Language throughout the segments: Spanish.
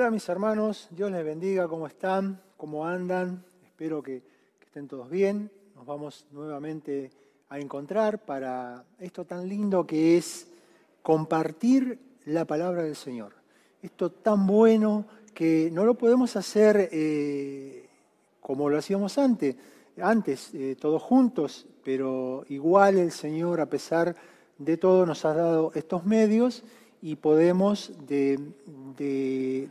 Hola mis hermanos, Dios les bendiga, ¿cómo están? ¿Cómo andan? Espero que, estén todos bien. Nos vamos nuevamente a encontrar para esto tan lindo que es compartir la palabra del Señor. Esto tan bueno que no lo podemos hacer eh, como lo hacíamos antes, antes eh, todos juntos, pero igual el Señor, a pesar de todo, nos ha dado estos medios y podemos de, de,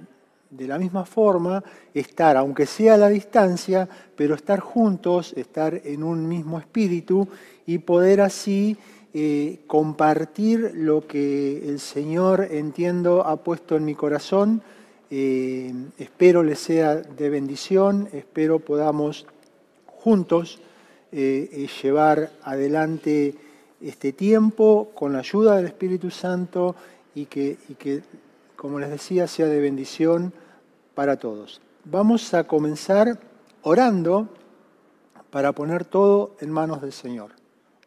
la misma forma estar, aunque sea a la distancia, pero estar juntos, estar en un mismo espíritu y poder así eh, compartir lo que el Señor, entiendo, ha puesto en mi corazón. Eh, espero le sea de bendición, espero podamos juntos eh, llevar adelante este tiempo con la ayuda del Espíritu Santo y que, como les decía, sea de bendición para todos. Vamos a comenzar orando para poner todo en manos del Señor.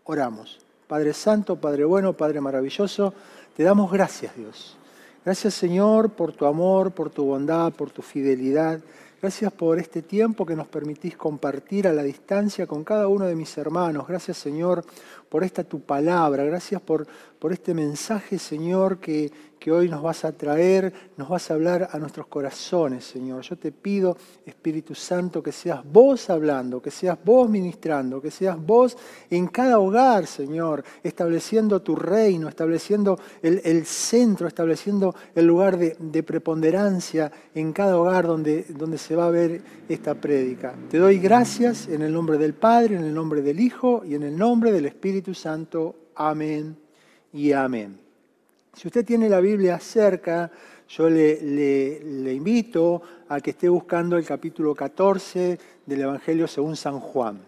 Oramos. Padre Santo, Padre bueno, Padre maravilloso, te damos gracias, Dios. Gracias, Señor, por tu amor, por tu bondad, por tu fidelidad. Gracias por este tiempo que nos permitís compartir a la distancia con cada uno de mis hermanos. Gracias, Señor, por esta tu palabra. Gracias por, por este mensaje, Señor, que, que hoy nos vas a traer, nos vas a hablar a nuestros corazones, Señor. Yo te pido, Espíritu Santo, que seas vos hablando, que seas vos ministrando, que seas vos en cada hogar, Señor, estableciendo tu reino, estableciendo el, centro, estableciendo el lugar de, preponderancia en cada hogar donde, donde se va a ver esta prédica. Te doy gracias en el nombre del Padre, en el nombre del Hijo y en el nombre del Espíritu Santo. Amén y amén. Si usted tiene la Biblia cerca, yo le, invito a que esté buscando el capítulo 14 del Evangelio según San Juan.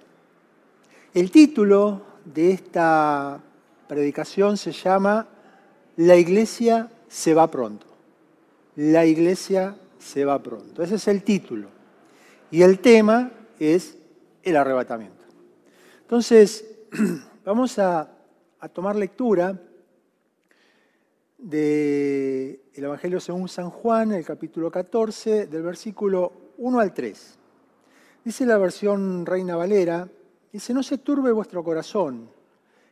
El título de esta predicación se llama La iglesia se va pronto. La iglesia se va pronto. Ese es el título. Y el tema es el arrebatamiento. Entonces, vamos a, tomar lectura del Evangelio según San Juan, el capítulo 14, del versículo 1 al 3. Dice la versión Reina Valera, dice, no se turbe vuestro corazón.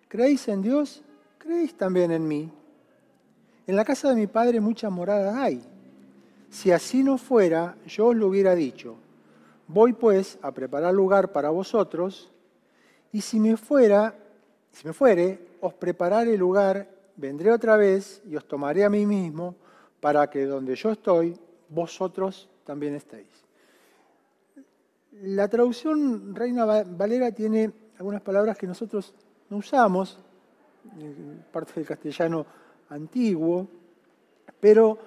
¿Creéis en Dios? ¿Creéis también en mí? En la casa de mi padre muchas moradas hay. Si así no fuera, yo os lo hubiera dicho. Voy pues a preparar lugar para vosotros, y si me fuera, si me fuere, os prepararé lugar vendré otra vez y os tomaré a mí mismo para que donde yo estoy, vosotros también estéis. La traducción Reina Valera tiene algunas palabras que nosotros no usamos, parte del castellano antiguo, pero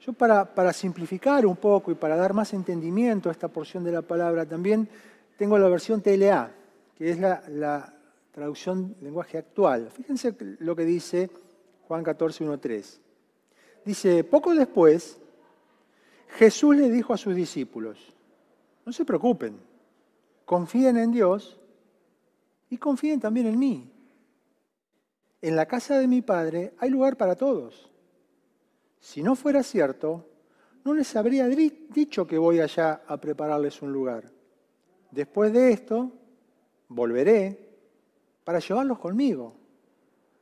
yo para, simplificar un poco y para dar más entendimiento a esta porción de la palabra, también tengo la versión TLA, que es la, la traducción lenguaje actual. Fíjense lo que dice Juan 14, 1, 3. Dice, poco después, Jesús le dijo a sus discípulos, no se preocupen, confíen en Dios y confíen también en mí. En la casa de mi Padre hay lugar para todos. Si no fuera cierto, no les habría dicho que voy allá a prepararles un lugar. Después de esto, volveré para llevarlos conmigo.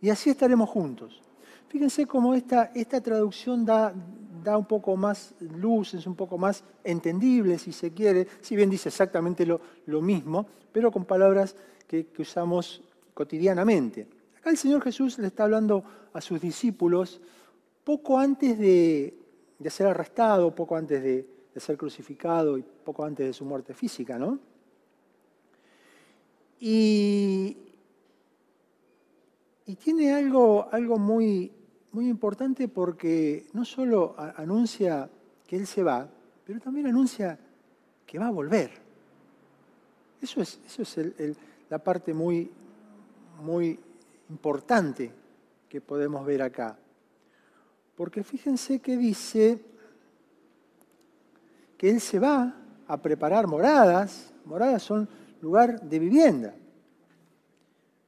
Y así estaremos juntos. Fíjense cómo esta, esta traducción da, da un poco más luz, es un poco más entendible, si se quiere, si bien dice exactamente lo, lo mismo, pero con palabras que, usamos cotidianamente. Acá el Señor Jesús le está hablando a sus discípulos poco antes de, de ser arrestado, poco antes de, de, ser crucificado y poco antes de su muerte física, ¿no? Y, y tiene algo, algo muy, muy importante porque no solo anuncia que Él se va, pero también anuncia que va a volver. Eso es, eso es la parte muy, muy importante que podemos ver acá. Porque fíjense que dice que Él se va a preparar moradas, moradas son lugar de vivienda.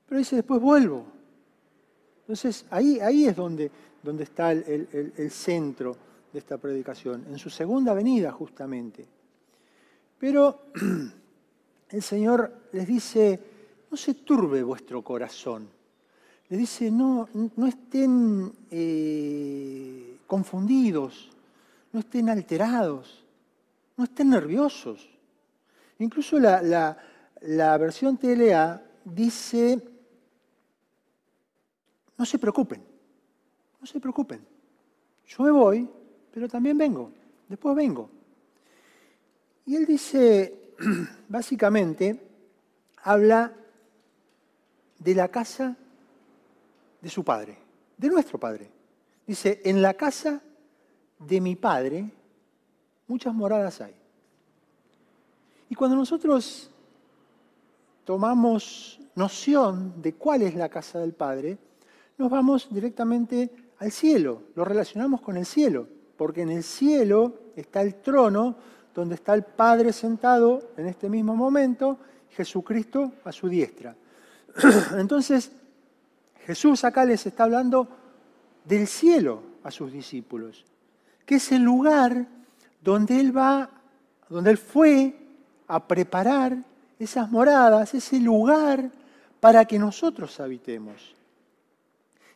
Pero dice después vuelvo. Entonces ahí, ahí es donde, donde está el, centro de esta predicación, en su segunda venida justamente. Pero el Señor les dice, no se turbe vuestro corazón. Les dice, no, no estén eh, confundidos, no estén alterados, no estén nerviosos. Incluso la, la, la versión TLA dice, no se preocupen, no se preocupen. Yo me voy, pero también vengo, después vengo. Y él dice, básicamente, habla de la casa de su padre, de nuestro padre. Dice, en la casa de mi padre muchas moradas hay. Y cuando nosotros tomamos noción de cuál es la casa del Padre, nos vamos directamente al cielo, lo relacionamos con el cielo, porque en el cielo está el trono donde está el Padre sentado en este mismo momento, Jesucristo a su diestra. Entonces, Jesús acá les está hablando del cielo a sus discípulos, que es el lugar donde Él va, donde Él fue a preparar esas moradas, ese lugar para que nosotros habitemos.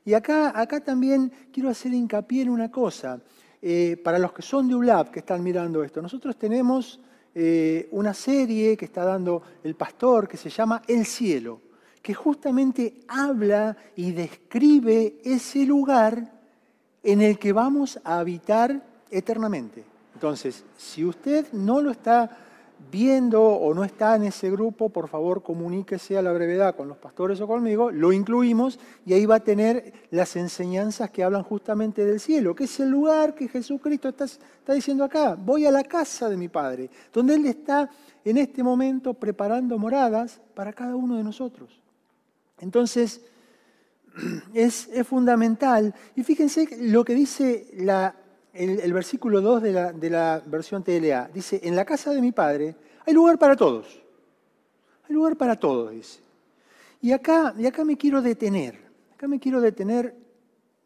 Y acá, acá también quiero hacer hincapié en una cosa. Eh, para los que son de ULAB, que están mirando esto, nosotros tenemos eh, una serie que está dando el pastor que se llama El Cielo, que justamente habla y describe ese lugar en el que vamos a habitar eternamente. Entonces, si usted no lo está viendo o no está en ese grupo, por favor comuníquese a la brevedad con los pastores o conmigo, lo incluimos y ahí va a tener las enseñanzas que hablan justamente del cielo, que es el lugar que Jesucristo está, está diciendo acá. Voy a la casa de mi Padre, donde Él está en este momento preparando moradas para cada uno de nosotros. Entonces, es, es fundamental. Y fíjense lo que dice la el, versículo 2 de la, versión TLA. Dice, en la casa de mi padre hay lugar para todos. Hay lugar para todos, dice. Y acá, y acá me quiero detener, acá me quiero detener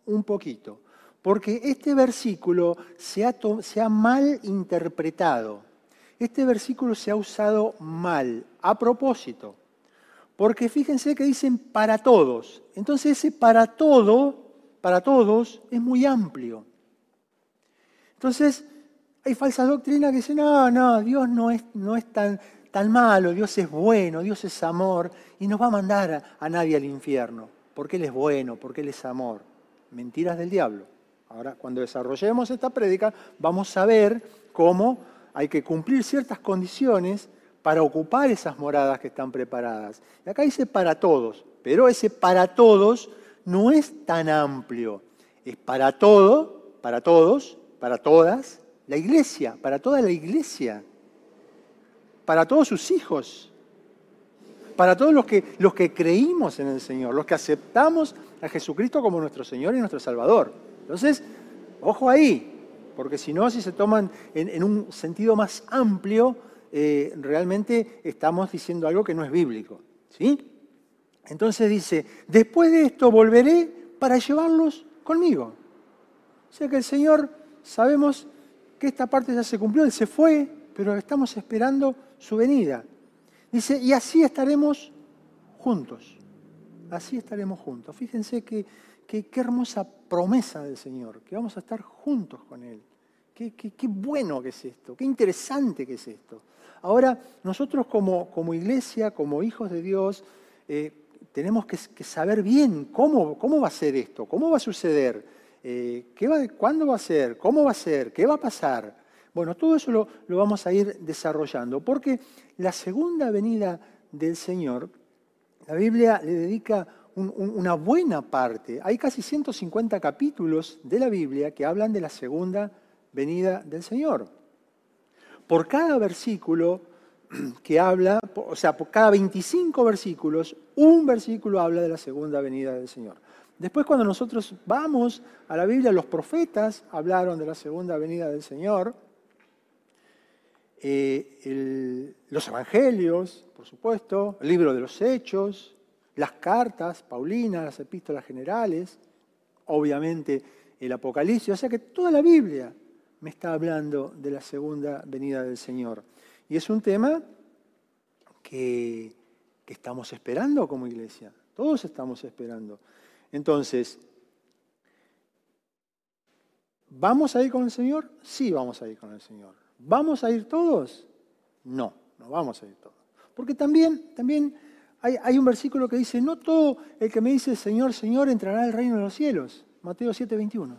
un poquito, porque este versículo se ha, se ha mal interpretado. Este versículo se ha usado mal, a propósito. Porque fíjense que dicen para todos. Entonces ese para todo, para todos, es muy amplio. Entonces, hay falsa doctrina que dice, no, no, Dios no es, tan, malo, Dios es bueno, Dios es amor, y no va a mandar a, a nadie al infierno, porque Él es bueno, porque Él es amor. Mentiras del diablo. Ahora, cuando desarrollemos esta prédica, vamos a ver cómo hay que cumplir ciertas condiciones para ocupar esas moradas que están preparadas. Y acá dice para todos, pero ese para todos no es tan amplio. Es para todo, para todos, para todas, la iglesia, para toda la iglesia, para todos sus hijos, para todos los que, los que creímos en el Señor, los que aceptamos a Jesucristo como nuestro Señor y nuestro Salvador. Entonces, ojo ahí, porque si no, si se toman en, un sentido más amplio, eh, realmente estamos diciendo algo que no es bíblico. ¿sí? Entonces dice, después de esto volveré para llevarlos conmigo. O sea que el Señor sabemos que esta parte ya se cumplió, Él se fue, pero estamos esperando su venida. Dice, y así estaremos juntos. Así estaremos juntos. Fíjense qué hermosa promesa del Señor, que vamos a estar juntos con Él. Qué, bueno que es esto, qué interesante que es esto. Ahora, nosotros como, como iglesia, como hijos de Dios, eh, tenemos que, saber bien cómo, cómo va a ser esto, cómo va a suceder. Eh, ¿qué va, ¿cuándo va a ser? ¿Cómo va a ser? ¿Qué va a pasar? Bueno, todo eso lo, vamos a ir desarrollando, porque la segunda venida del Señor, la Biblia le dedica una buena parte, hay casi 150 capítulos de la Biblia que hablan de la segunda venida del Señor. Por cada versículo que habla, o sea, por cada 25 versículos, un versículo habla de la segunda venida del Señor. Después cuando nosotros vamos a la Biblia, los profetas hablaron de la segunda venida del Señor. Eh, los evangelios, por supuesto, el libro de los hechos, las cartas, Paulina, las epístolas generales, obviamente el Apocalipsis, o sea que toda la Biblia me está hablando de la segunda venida del Señor. Y es un tema que, que estamos esperando como iglesia. Todos estamos esperando. Entonces, ¿vamos a ir con el Señor? Sí, vamos a ir con el Señor. ¿Vamos a ir todos? No, no vamos a ir todos. Porque también, también hay, un versículo que dice, no todo el que me dice Señor, Señor entrará al reino de los cielos. Mateo 7, 21.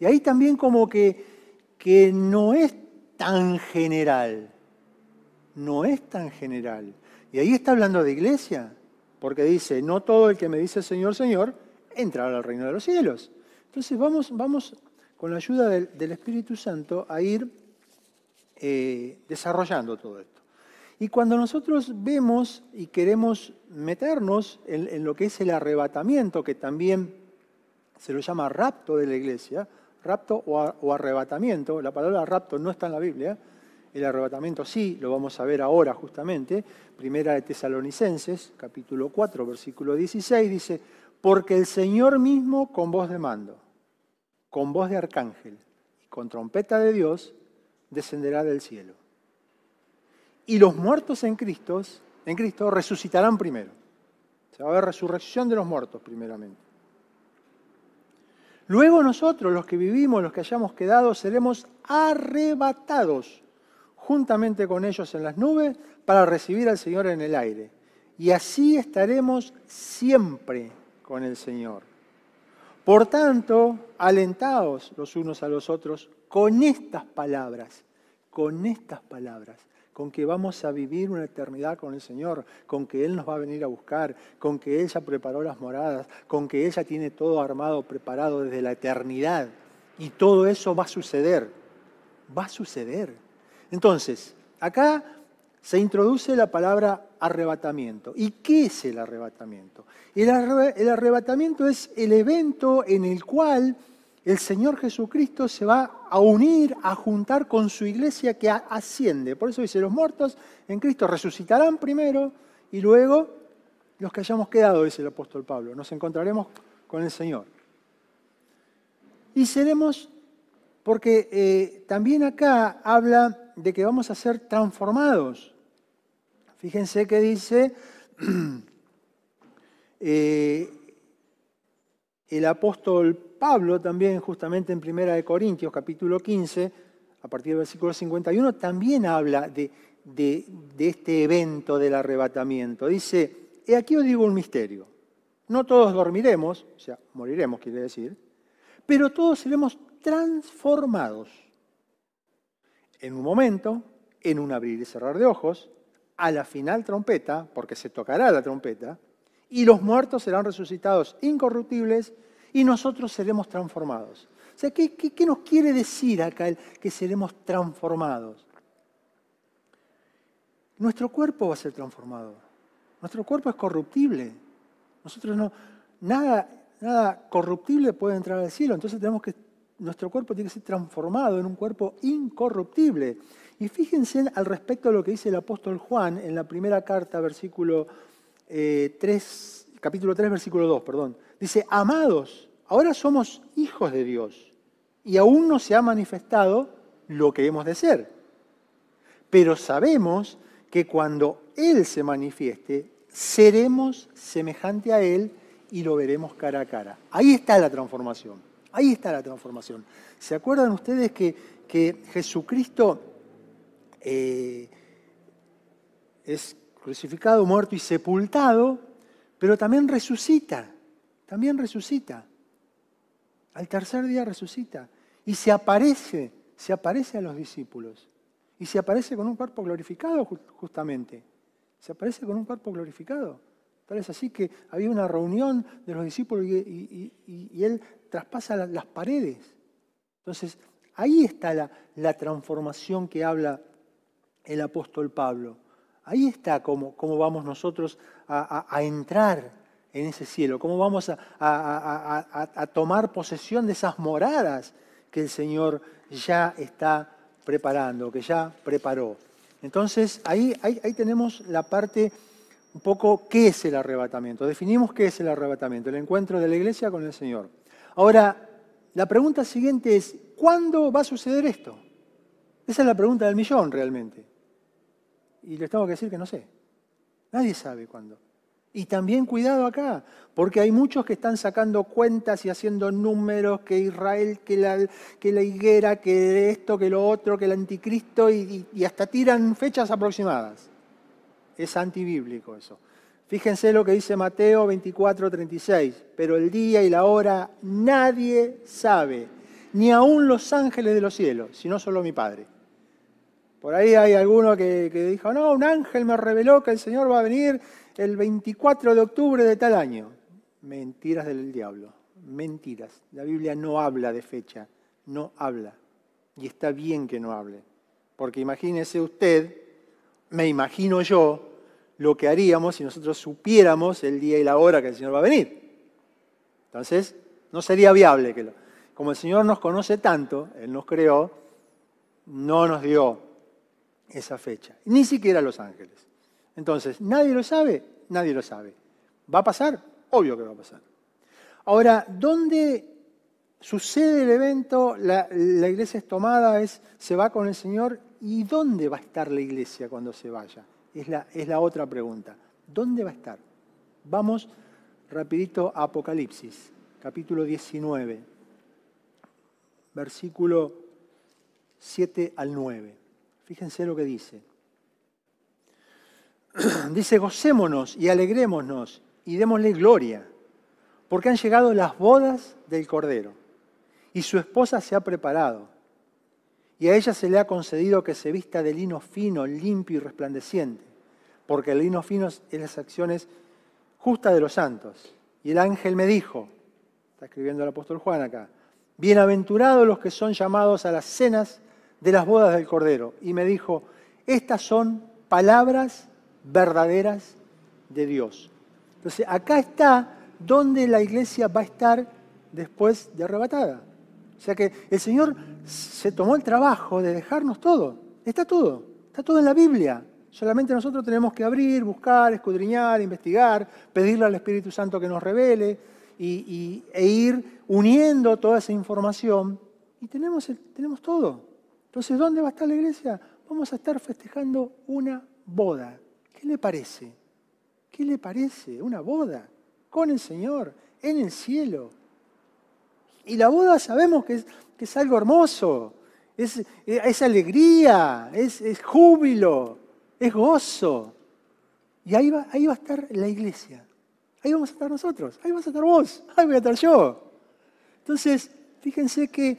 Y ahí también como que, que no es tan general. No es tan general. Y ahí está hablando de iglesia, porque dice, no todo el que me dice Señor, Señor, entrará al reino de los cielos. Entonces vamos, vamos con la ayuda del, Espíritu Santo a ir eh, desarrollando todo esto. Y cuando nosotros vemos y queremos meternos en, lo que es el arrebatamiento, que también se lo llama rapto de la iglesia, rapto o, arrebatamiento, la palabra rapto no está en la Biblia, el arrebatamiento sí, lo vamos a ver ahora justamente, primera de Tesalonicenses, capítulo 4, versículo 16, dice, porque el Señor mismo con voz de mando, con voz de arcángel y con trompeta de Dios, descenderá del cielo y los muertos en Cristo, en Cristo resucitarán primero. Se va a ver resurrección de los muertos primeramente. Luego nosotros, los que vivimos, los que hayamos quedado, seremos arrebatados juntamente con ellos en las nubes para recibir al Señor en el aire. Y así estaremos siempre con el Señor. Por tanto, alentaos los unos a los otros con estas palabras, con estas palabras con que vamos a vivir una eternidad con el Señor, con que Él nos va a venir a buscar, con que Él ya preparó las moradas, con que Él ya tiene todo armado, preparado desde la eternidad. Y todo eso va a suceder, va a suceder. Entonces, acá se introduce la palabra arrebatamiento. ¿Y qué es el arrebatamiento? El, arrebatamiento es el evento en el cual el Señor Jesucristo se va a unir, a juntar con su iglesia que asciende. Por eso dice, los muertos en Cristo resucitarán primero y luego los que hayamos quedado, dice el apóstol Pablo, nos encontraremos con el Señor. Y seremos, porque eh, también acá habla de que vamos a ser transformados. Fíjense que dice, eh, el apóstol Pablo también justamente en Primera de Corintios capítulo 15, a partir del versículo 51, también habla de, de, este evento del arrebatamiento. Dice, he aquí os digo un misterio. No todos dormiremos, o sea, moriremos quiere decir, pero todos seremos transformados. En un momento, en un abrir y cerrar de ojos, a la final trompeta, porque se tocará la trompeta, y los muertos serán resucitados incorruptibles y nosotros seremos transformados. O sea, ¿qué, nos quiere decir acá el que seremos transformados? Nuestro cuerpo va a ser transformado. Nuestro cuerpo es corruptible. Nosotros no, nada, nada corruptible puede entrar al cielo. Entonces tenemos que, nuestro cuerpo tiene que ser transformado en un cuerpo incorruptible. Y fíjense al respecto de lo que dice el apóstol Juan en la primera carta, versículo 3, eh, capítulo 3, versículo 2, perdón. Dice, amados, ahora somos hijos de Dios y aún no se ha manifestado lo que hemos de ser. Pero sabemos que cuando Él se manifieste, seremos semejante a Él y lo veremos cara a cara. Ahí está la transformación. Ahí está la transformación. ¿Se acuerdan ustedes que, que Jesucristo eh, es crucificado, muerto y sepultado, pero también resucita? también resucita. Al tercer día resucita. Y se aparece, se aparece a los discípulos. Y se aparece con un cuerpo glorificado justamente. Se aparece con un cuerpo glorificado. Tal es así que había una reunión de los discípulos y, él traspasa las paredes. Entonces, ahí está la, transformación que habla el apóstol Pablo. Ahí está cómo, cómo vamos nosotros a entrar en ese cielo, cómo vamos a, tomar posesión de esas moradas que el Señor ya está preparando, que ya preparó. Entonces, ahí, ahí, ahí, tenemos la parte un poco, ¿qué es el arrebatamiento? Definimos qué es el arrebatamiento, el encuentro de la iglesia con el Señor. Ahora, la pregunta siguiente es, ¿cuándo va a suceder esto? Esa es la pregunta del millón realmente. Y les tengo que decir que no sé. Nadie sabe cuándo. Y también cuidado acá, porque hay muchos que están sacando cuentas y haciendo números, que Israel, que la, que la higuera, que esto, que lo otro, que el anticristo, y, y hasta tiran fechas aproximadas. Es antibíblico eso. Fíjense lo que dice Mateo 24, 36. Pero el día y la hora nadie sabe, ni aun los ángeles de los cielos, sino solo mi Padre. Por ahí hay alguno que, que dijo, no, un ángel me reveló que el Señor va a venir el 24 de octubre de tal año. Mentiras del diablo, mentiras. La Biblia no habla de fecha, no habla. Y está bien que no hable. Porque imagínese usted, me imagino yo, lo que haríamos si nosotros supiéramos el día y la hora que el Señor va a venir. Entonces, no sería viable que lo... Como el Señor nos conoce tanto, Él nos creó, no nos dio esa fecha, ni siquiera los ángeles. Entonces, ¿nadie lo sabe? Nadie lo sabe. ¿Va a pasar? Obvio que va a pasar. Ahora, ¿dónde sucede el evento? La, la iglesia es tomada, es, se va con el Señor. ¿Y dónde va a estar la iglesia cuando se vaya? Es la, es la otra pregunta. ¿Dónde va a estar? Vamos rapidito a Apocalipsis, capítulo 19, versículo 7 al 9. Fíjense lo que dice. dice, gocémonos y alegrémonos y démosle gloria, porque han llegado las bodas del Cordero y su esposa se ha preparado. Y a ella se le ha concedido que se vista de lino fino, limpio y resplandeciente, porque el lino fino es las acciones justas de los santos. Y el ángel me dijo, está escribiendo el apóstol Juan acá, bienaventurados los que son llamados a las cenas de las bodas del Cordero. Y me dijo, estas son palabras verdaderas de Dios. Entonces, acá está donde la iglesia va a estar después de arrebatada. O sea que el Señor se tomó el trabajo de dejarnos todo. Está todo, está todo en la Biblia. Solamente nosotros tenemos que abrir, buscar, escudriñar, investigar, pedirle al Espíritu Santo que nos revele y, e ir uniendo toda esa información. Y tenemos, tenemos todo. Entonces, ¿dónde va a estar la iglesia? Vamos a estar festejando una boda. ¿Qué le parece? ¿Qué le parece? Una boda con el Señor en el cielo. Y la boda sabemos que es, algo hermoso, es, alegría, es, júbilo, es gozo. Y ahí va, ahí va a estar la iglesia. Ahí vamos a estar nosotros, ahí vas a estar vos, ahí voy a estar yo. Entonces, fíjense qué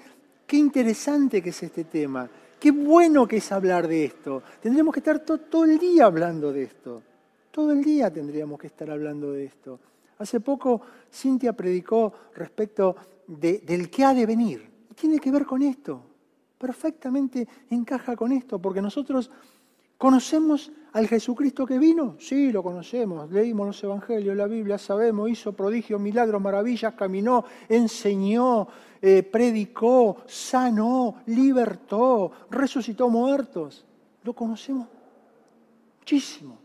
interesante que es este tema. Qué bueno que es hablar de esto. Tendríamos que estar todo el día hablando de esto. Todo el día tendríamos que estar hablando de esto. Hace poco Cintia predicó respecto del que ha de venir. Tiene que ver con esto. Perfectamente encaja con esto, porque nosotros conocemos al Jesucristo que vino. Sí, lo conocemos. Leímos los evangelios, la Biblia, sabemos, hizo prodigios, milagros, maravillas, caminó, enseñó, eh, predicó, sanó, libertó, resucitó muertos. Lo conocemos muchísimo.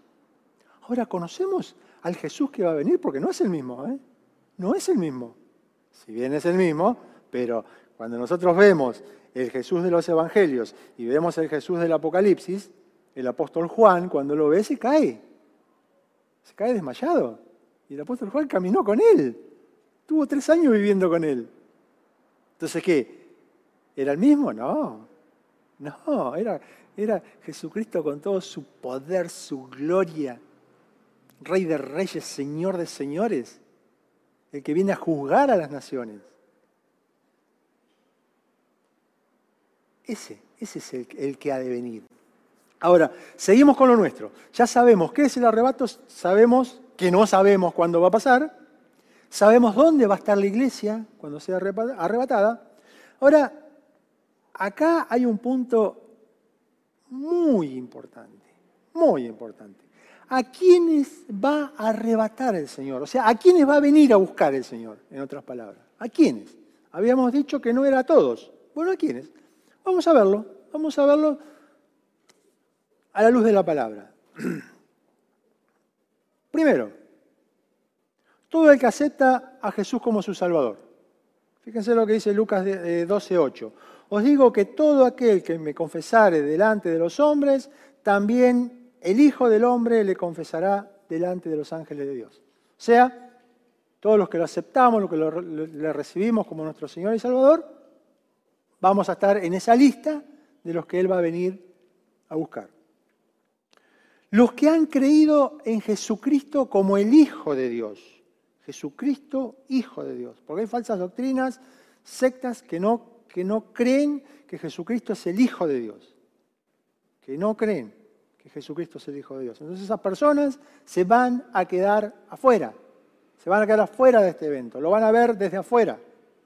Ahora conocemos al Jesús que va a venir porque no es el mismo, ¿eh? No es el mismo. Si bien es el mismo, pero cuando nosotros vemos el Jesús de los Evangelios y vemos el Jesús del Apocalipsis, el apóstol Juan cuando lo ve se cae. Se cae desmayado. Y el apóstol Juan caminó con él. Tuvo tres años viviendo con él. Entonces, ¿qué? ¿Era el mismo? No. No, era, era Jesucristo con todo su poder, su gloria. Rey de reyes, Señor de señores. El que viene a juzgar a las naciones. Ese, ese es el, el que ha de venir. Ahora, seguimos con lo nuestro. Ya sabemos qué es el arrebato, sabemos que no sabemos cuándo va a pasar, Sabemos dónde va a estar la iglesia cuando sea arrebatada. Ahora, acá hay un punto muy importante, muy importante. ¿A quiénes va a arrebatar el Señor? O sea, ¿a quiénes va a venir a buscar el Señor, en otras palabras? ¿A quiénes? Habíamos dicho que no era a todos. Bueno, ¿a quiénes? Vamos a verlo, vamos a verlo a la luz de la palabra. Primero, todo el que acepta a Jesús como su Salvador. Fíjense lo que dice Lucas 12:8. Os digo que todo aquel que me confesare delante de los hombres, también el Hijo del Hombre le confesará delante de los ángeles de Dios. O sea, todos los que lo aceptamos, los que le recibimos como nuestro Señor y Salvador, vamos a estar en esa lista de los que Él va a venir a buscar. Los que han creído en Jesucristo como el Hijo de Dios. Jesucristo, Hijo de Dios. Porque hay falsas doctrinas, sectas que no, que no creen que Jesucristo es el Hijo de Dios. Que no creen que Jesucristo es el Hijo de Dios. Entonces esas personas se van a quedar afuera. Se van a quedar afuera de este evento. Lo van a ver desde afuera.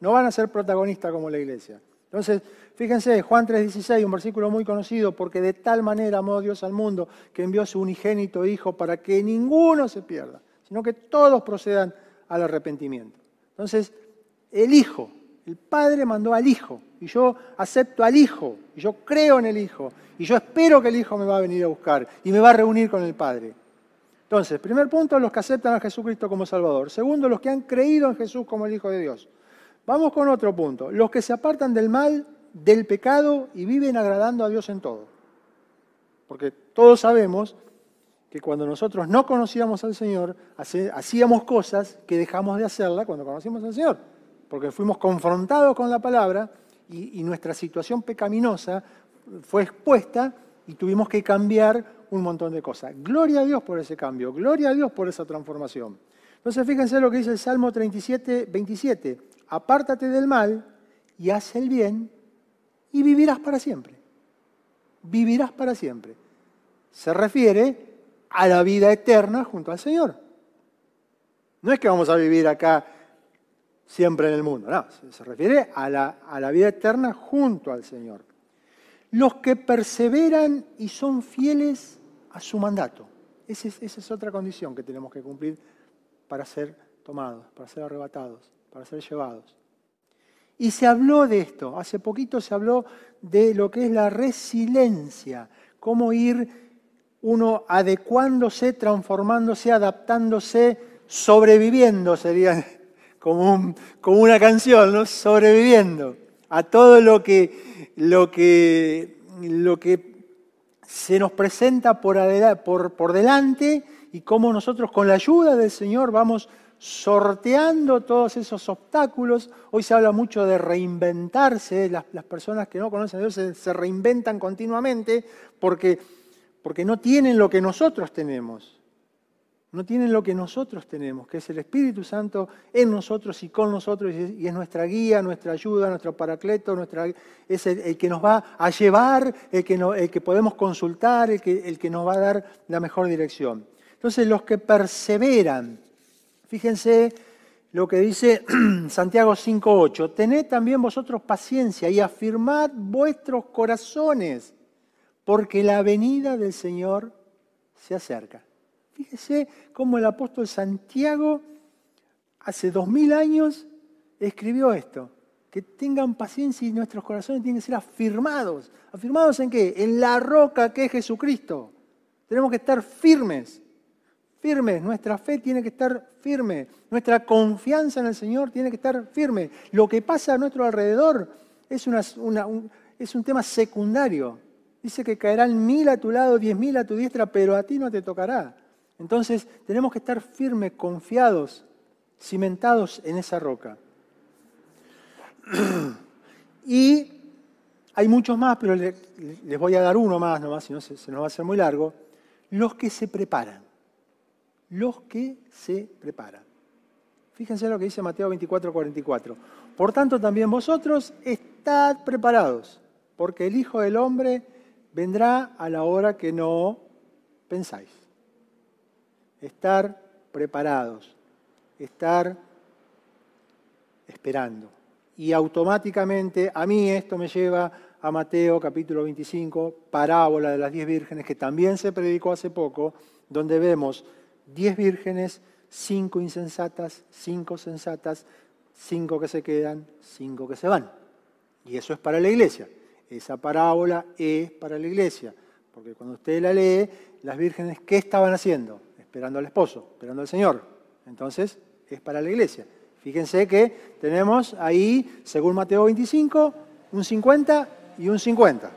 No van a ser protagonistas como la iglesia. Entonces, fíjense, Juan 3:16, un versículo muy conocido, porque de tal manera amó Dios al mundo que envió su unigénito Hijo para que ninguno se pierda, sino que todos procedan al arrepentimiento. Entonces, el Hijo, el Padre mandó al Hijo, y yo acepto al Hijo, y yo creo en el Hijo, y yo espero que el Hijo me va a venir a buscar y me va a reunir con el Padre. Entonces, primer punto, los que aceptan a Jesucristo como Salvador. Segundo, los que han creído en Jesús como el Hijo de Dios. Vamos con otro punto. Los que se apartan del mal, del pecado y viven agradando a Dios en todo. Porque todos sabemos que cuando nosotros no conocíamos al Señor, hacíamos cosas que dejamos de hacerla cuando conocimos al Señor. Porque fuimos confrontados con la palabra y, y nuestra situación pecaminosa fue expuesta y tuvimos que cambiar un montón de cosas. Gloria a Dios por ese cambio, gloria a Dios por esa transformación. Entonces fíjense lo que dice el Salmo 37, 27 apártate del mal y haz el bien y vivirás para siempre. Vivirás para siempre. Se refiere a la vida eterna junto al Señor. No es que vamos a vivir acá siempre en el mundo, no, se refiere a la, a la vida eterna junto al Señor. Los que perseveran y son fieles a su mandato. Esa es, esa es otra condición que tenemos que cumplir para ser tomados, para ser arrebatados para ser llevados. Y se habló de esto, hace poquito se habló de lo que es la resiliencia, cómo ir uno adecuándose, transformándose, adaptándose, sobreviviendo, sería como, como una canción, ¿no? sobreviviendo a todo lo que, lo que, lo que se nos presenta por, por, por delante y cómo nosotros con la ayuda del Señor vamos sorteando todos esos obstáculos. Hoy se habla mucho de reinventarse, las, personas que no conocen a Dios se, reinventan continuamente porque, porque no tienen lo que nosotros tenemos. No tienen lo que nosotros tenemos, que es el Espíritu Santo en nosotros y con nosotros, y es nuestra guía, nuestra ayuda, nuestro paracleto, es el, que nos va a llevar, el que, el que podemos consultar, el que, el que nos va a dar la mejor dirección. Entonces, los que perseveran, Fíjense lo que dice Santiago 5.8. Tened también vosotros paciencia y afirmad vuestros corazones, porque la venida del Señor se acerca. Fíjense cómo el apóstol Santiago hace dos mil años escribió esto. Que tengan paciencia y nuestros corazones tienen que ser afirmados. ¿Afirmados en qué? En la roca que es Jesucristo. Tenemos que estar firmes firme, nuestra fe tiene que estar firme, nuestra confianza en el Señor tiene que estar firme. Lo que pasa a nuestro alrededor es, un, es un tema secundario. Dice que caerán mil a tu lado, diez mil a tu diestra, pero a ti no te tocará. Entonces tenemos que estar firmes, confiados, cimentados en esa roca. Y hay muchos más, pero les voy a dar uno más nomás, si no se nos va a hacer muy largo. Los que se preparan los que se preparan. Fíjense lo que dice Mateo 24, 44. Por tanto, también vosotros estad preparados, porque el Hijo del Hombre vendrá a la hora que no pensáis. Estar preparados, estar esperando. Y automáticamente a mí esto me lleva a Mateo capítulo 25, parábola de las diez vírgenes, que también se predicó hace poco, donde vemos diez vírgenes, cinco insensatas, cinco sensatas, cinco que se quedan, cinco que se van. Y eso es para la iglesia. Esa parábola es para la iglesia. Porque cuando usted la lee, las vírgenes, ¿qué estaban haciendo? Esperando al esposo, esperando al Señor. Entonces, es para la iglesia. Fíjense que tenemos ahí, según Mateo 25, un 50 y un 50.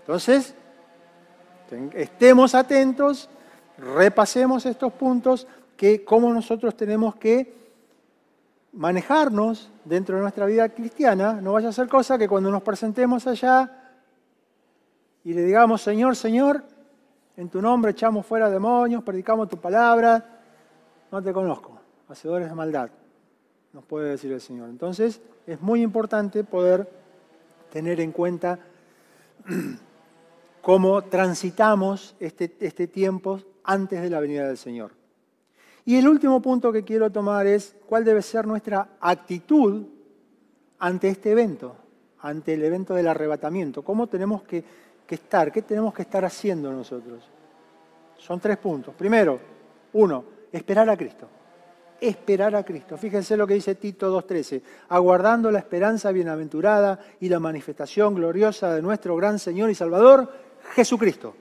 Entonces, estemos atentos, repasemos estos puntos, que cómo nosotros tenemos que manejarnos dentro de nuestra vida cristiana, no vaya a ser cosa que cuando nos presentemos allá y le digamos, Señor, Señor, en tu nombre echamos fuera demonios, predicamos tu palabra, no te conozco, hacedores de maldad, nos puede decir el Señor. Entonces, es muy importante poder tener en cuenta cómo transitamos este, este tiempo antes de la venida del Señor. Y el último punto que quiero tomar es cuál debe ser nuestra actitud ante este evento, ante el evento del arrebatamiento. ¿Cómo tenemos que, estar? ¿Qué tenemos que estar haciendo nosotros? Son tres puntos. Primero, uno, esperar a Cristo. Esperar a Cristo. Fíjense lo que dice Tito 2.13. Aguardando la esperanza bienaventurada y la manifestación gloriosa de nuestro gran Señor y Salvador, Jesucristo.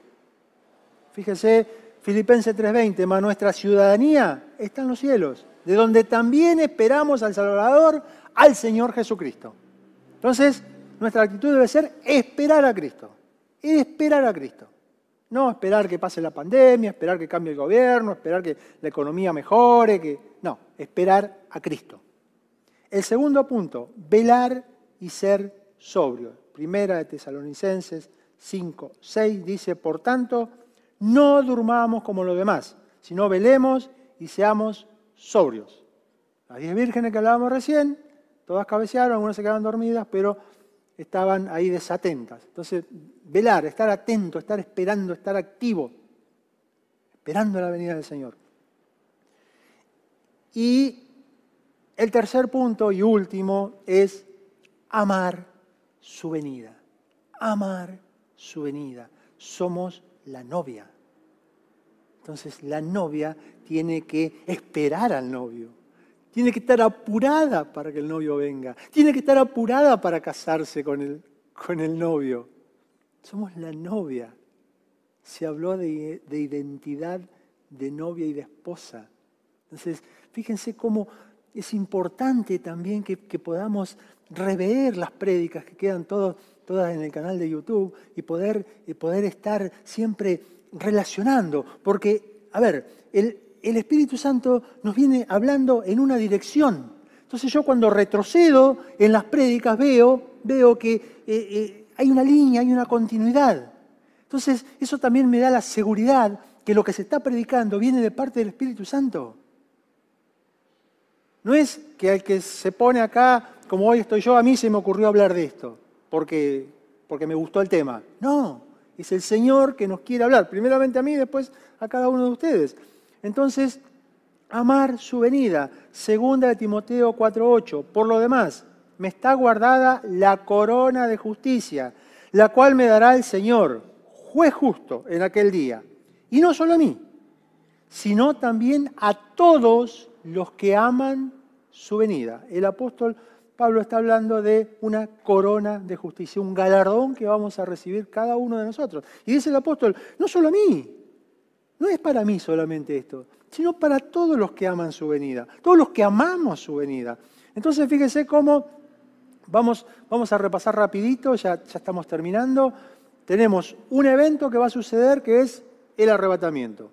Fíjense Filipenses 3:20, más nuestra ciudadanía está en los cielos, de donde también esperamos al Salvador, al Señor Jesucristo. Entonces, nuestra actitud debe ser esperar a Cristo, esperar a Cristo. No esperar que pase la pandemia, esperar que cambie el gobierno, esperar que la economía mejore, que no, esperar a Cristo. El segundo punto, velar y ser sobrio. Primera de Tesalonicenses 5, 6 dice, por tanto, no durmamos como los demás, sino velemos y seamos sobrios. Las diez vírgenes que hablábamos recién, todas cabecearon, algunas se quedaban dormidas, pero estaban ahí desatentas. Entonces, velar, estar atento, estar esperando, estar activo, esperando la venida del Señor. Y el tercer punto y último es amar su venida. Amar su venida. Somos la novia. Entonces la novia tiene que esperar al novio. Tiene que estar apurada para que el novio venga. Tiene que estar apurada para casarse con el, con el novio. Somos la novia. Se habló de, identidad de novia y de esposa. Entonces, fíjense cómo es importante también que, podamos rever las prédicas que quedan todas en el canal de YouTube y poder, y poder estar siempre relacionando, porque, a ver, el, Espíritu Santo nos viene hablando en una dirección. Entonces yo cuando retrocedo en las prédicas veo, veo que eh, eh, hay una línea, hay una continuidad. Entonces eso también me da la seguridad que lo que se está predicando viene de parte del Espíritu Santo. No es que al que se pone acá, como hoy estoy yo, a mí se me ocurrió hablar de esto, porque, porque me gustó el tema. No, es el Señor que nos quiere hablar, primeramente a mí, después a cada uno de ustedes. Entonces, amar su venida. Segunda de Timoteo 4:8. Por lo demás, me está guardada la corona de justicia, la cual me dará el Señor, juez justo, en aquel día. Y no solo a mí, sino también a todos los que aman su venida. El apóstol Pablo está hablando de una corona de justicia, un galardón que vamos a recibir cada uno de nosotros. Y dice el apóstol, no solo a mí, no es para mí solamente esto, sino para todos los que aman su venida, todos los que amamos su venida. Entonces fíjese cómo vamos, vamos a repasar rapidito, ya, ya estamos terminando. Tenemos un evento que va a suceder que es el arrebatamiento.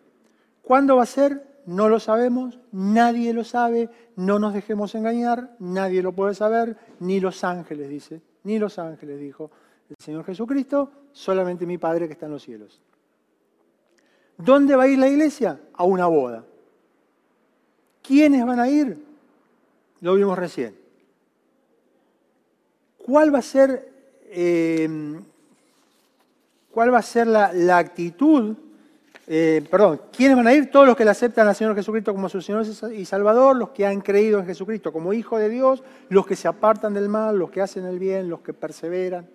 ¿Cuándo va a ser? No lo sabemos, nadie lo sabe, no nos dejemos engañar, nadie lo puede saber, ni los ángeles, dice, ni los ángeles, dijo el Señor Jesucristo, solamente mi Padre que está en los cielos. ¿Dónde va a ir la iglesia? A una boda. ¿Quiénes van a ir? Lo vimos recién. ¿Cuál va a ser, eh, cuál va a ser la, la actitud eh, perdón, ¿quiénes van a ir? Todos los que le aceptan al Señor Jesucristo como su Señor y Salvador, los que han creído en Jesucristo como Hijo de Dios, los que se apartan del mal, los que hacen el bien, los que perseveran.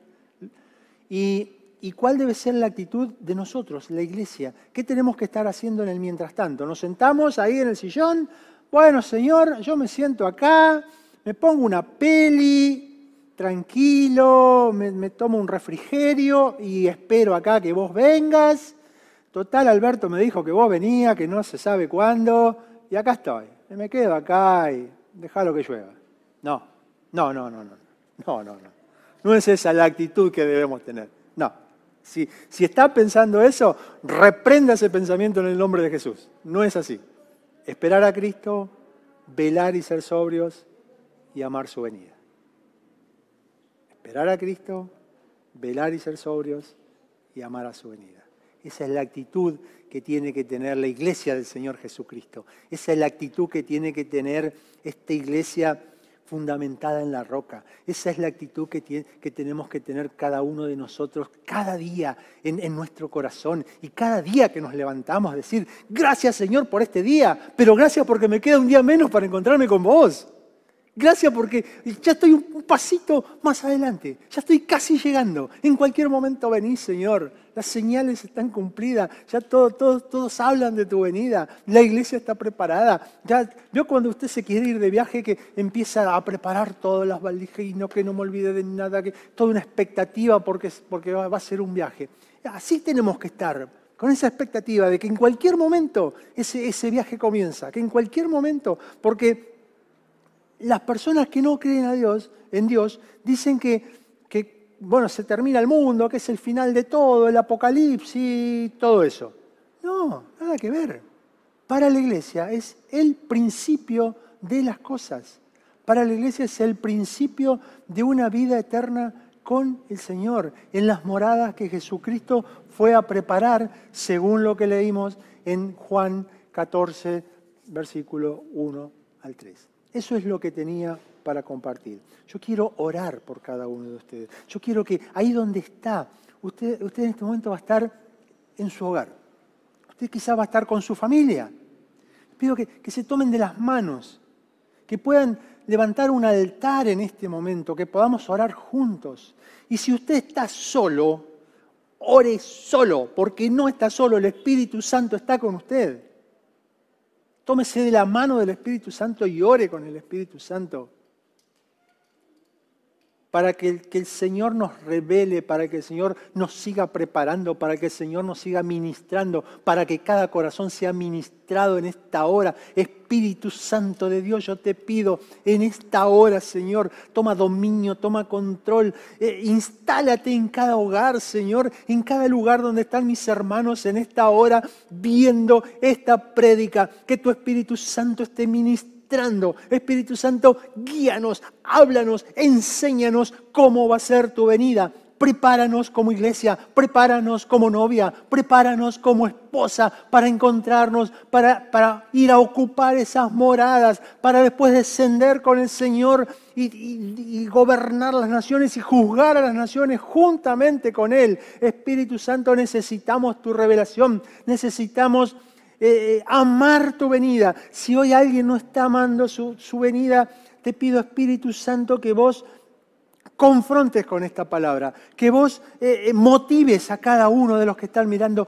¿Y, cuál debe ser la actitud de nosotros, la iglesia? ¿Qué tenemos que estar haciendo en el mientras tanto? ¿Nos sentamos ahí en el sillón? Bueno, Señor, yo me siento acá, me pongo una peli, tranquilo, me, me tomo un refrigerio y espero acá que vos vengas Total, Alberto me dijo que vos venía, que no se sabe cuándo, y acá estoy. me quedo acá y déjalo que llueva. No, no, no, no, no, no, no, no. No es esa la actitud que debemos tener. No. Si, si está pensando eso, reprenda ese pensamiento en el nombre de Jesús. No es así. Esperar a Cristo, velar y ser sobrios y amar su venida. Esperar a Cristo, velar y ser sobrios y amar a su venida. Esa es la actitud que tiene que tener la iglesia del Señor Jesucristo. Esa es la actitud que tiene que tener esta iglesia fundamentada en la roca. Esa es la actitud que, que tenemos que tener cada uno de nosotros cada día en, en, nuestro corazón y cada día que nos levantamos, decir, gracias Señor por este día, pero gracias porque me queda un día menos para encontrarme con vos. Gracias porque ya estoy un pasito más adelante, ya estoy casi llegando. En cualquier momento venís, Señor. Las señales están cumplidas, ya todos, todos, hablan de tu venida, la iglesia está preparada. Ya, yo cuando usted se quiere ir de viaje que empieza a preparar todas las valijas y no que no me olvide de nada, que toda una expectativa porque, porque va a ser un viaje. Así tenemos que estar, con esa expectativa de que en cualquier momento ese, ese viaje comienza, que en cualquier momento, porque las personas que no creen Dios, en Dios, dicen que, que, bueno, se termina el mundo, que es el final de todo, el apocalipsis, todo eso. No, nada que ver. Para la iglesia es el principio de las cosas. Para la iglesia es el principio de una vida eterna con el Señor, en las moradas que Jesucristo fue a preparar, según lo que leímos en Juan 14, versículo 1 al 3. Eso es lo que tenía para compartir. Yo quiero orar por cada uno de ustedes. Yo quiero que ahí donde está, usted, usted en este momento va a estar en su hogar. Usted quizá va a estar con su familia. Pido que, que se tomen de las manos, que puedan levantar un altar en este momento, que podamos orar juntos. Y si usted está solo, ore solo, porque no está solo, el Espíritu Santo está con usted. Tómese de la mano del Espíritu Santo y ore con el Espíritu Santo para que, el Señor nos revele, para que el Señor nos siga preparando, para que el Señor nos siga ministrando, para que cada corazón sea ministrado en esta hora. Espíritu Santo de Dios, yo te pido en esta hora, Señor, toma dominio, toma control, eh, instálate en cada hogar, Señor, en cada lugar donde están mis hermanos en esta hora viendo esta prédica, que tu Espíritu Santo esté ministrando Espíritu Santo, guíanos, háblanos, enséñanos cómo va a ser tu venida. Prepáranos como iglesia, prepáranos como novia, prepáranos como esposa para encontrarnos, para, para ir a ocupar esas moradas, para después descender con el Señor y, y, gobernar las naciones y juzgar a las naciones juntamente con Él. Espíritu Santo, necesitamos tu revelación, necesitamos eh, amar tu venida. Si hoy alguien no está amando su, venida, te pido Espíritu Santo que vos confrontes con esta palabra, que vos eh, eh, motives a cada uno de los que están mirando,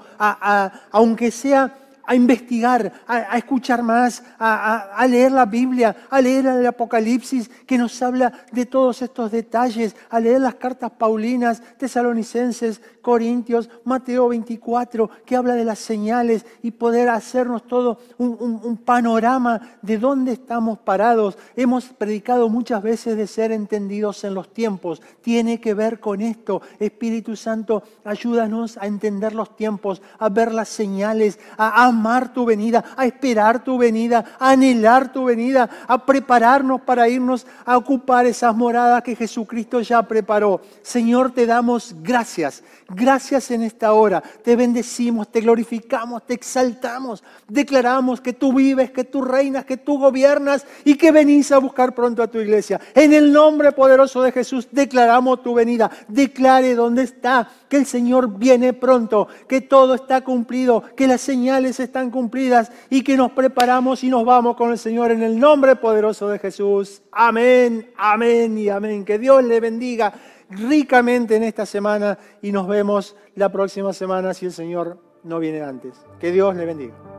aunque sea a investigar, a, escuchar más, a, leer la Biblia, a leer el Apocalipsis que nos habla de todos estos detalles, a leer las cartas paulinas, tesalonicenses, corintios, Mateo 24, que habla de las señales y poder hacernos todo un, un panorama de dónde estamos parados. Hemos predicado muchas veces de ser entendidos en los tiempos. Tiene que ver con esto. Espíritu Santo, ayúdanos a entender los tiempos, a ver las señales, a amar tu venida, a esperar tu venida, a anhelar tu venida, a prepararnos para irnos a ocupar esas moradas que Jesucristo ya preparó. Señor, te damos gracias. Gracias en esta hora. Te bendecimos, te glorificamos, te exaltamos. Declaramos que tú vives, que tú reinas, que tú gobiernas y que venís a buscar pronto a tu iglesia. En el nombre poderoso de Jesús declaramos tu venida. Declare dónde está, que el Señor viene pronto, que todo está cumplido, que las señales están cumplidas y que nos preparamos y nos vamos con el Señor en el nombre poderoso de Jesús. Amén, amén y amén. Que Dios le bendiga ricamente en esta semana y nos vemos la próxima semana si el Señor no viene antes. Que Dios le bendiga.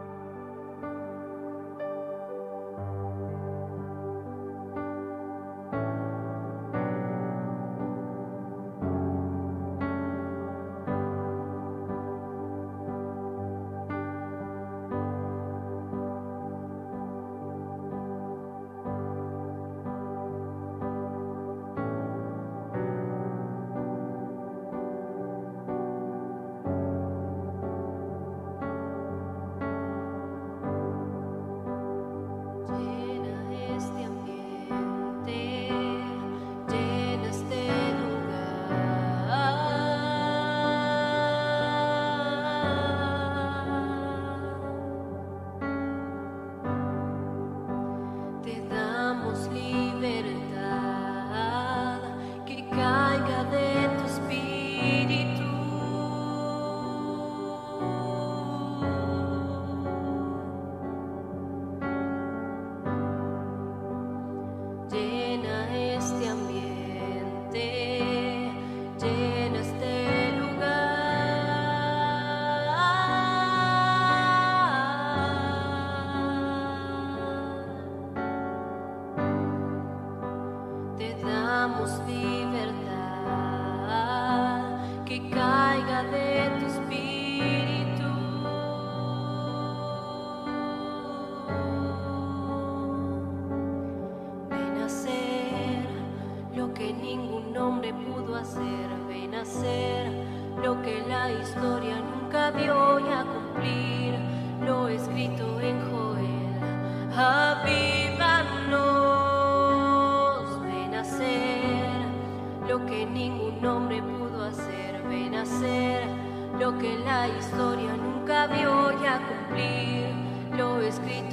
hacer lo que la historia nunca vio y a cumplir lo escrito en Joel. Avívanos, ven a hacer lo que ningún hombre pudo hacer, ven a hacer lo que la historia nunca vio y a cumplir lo escrito.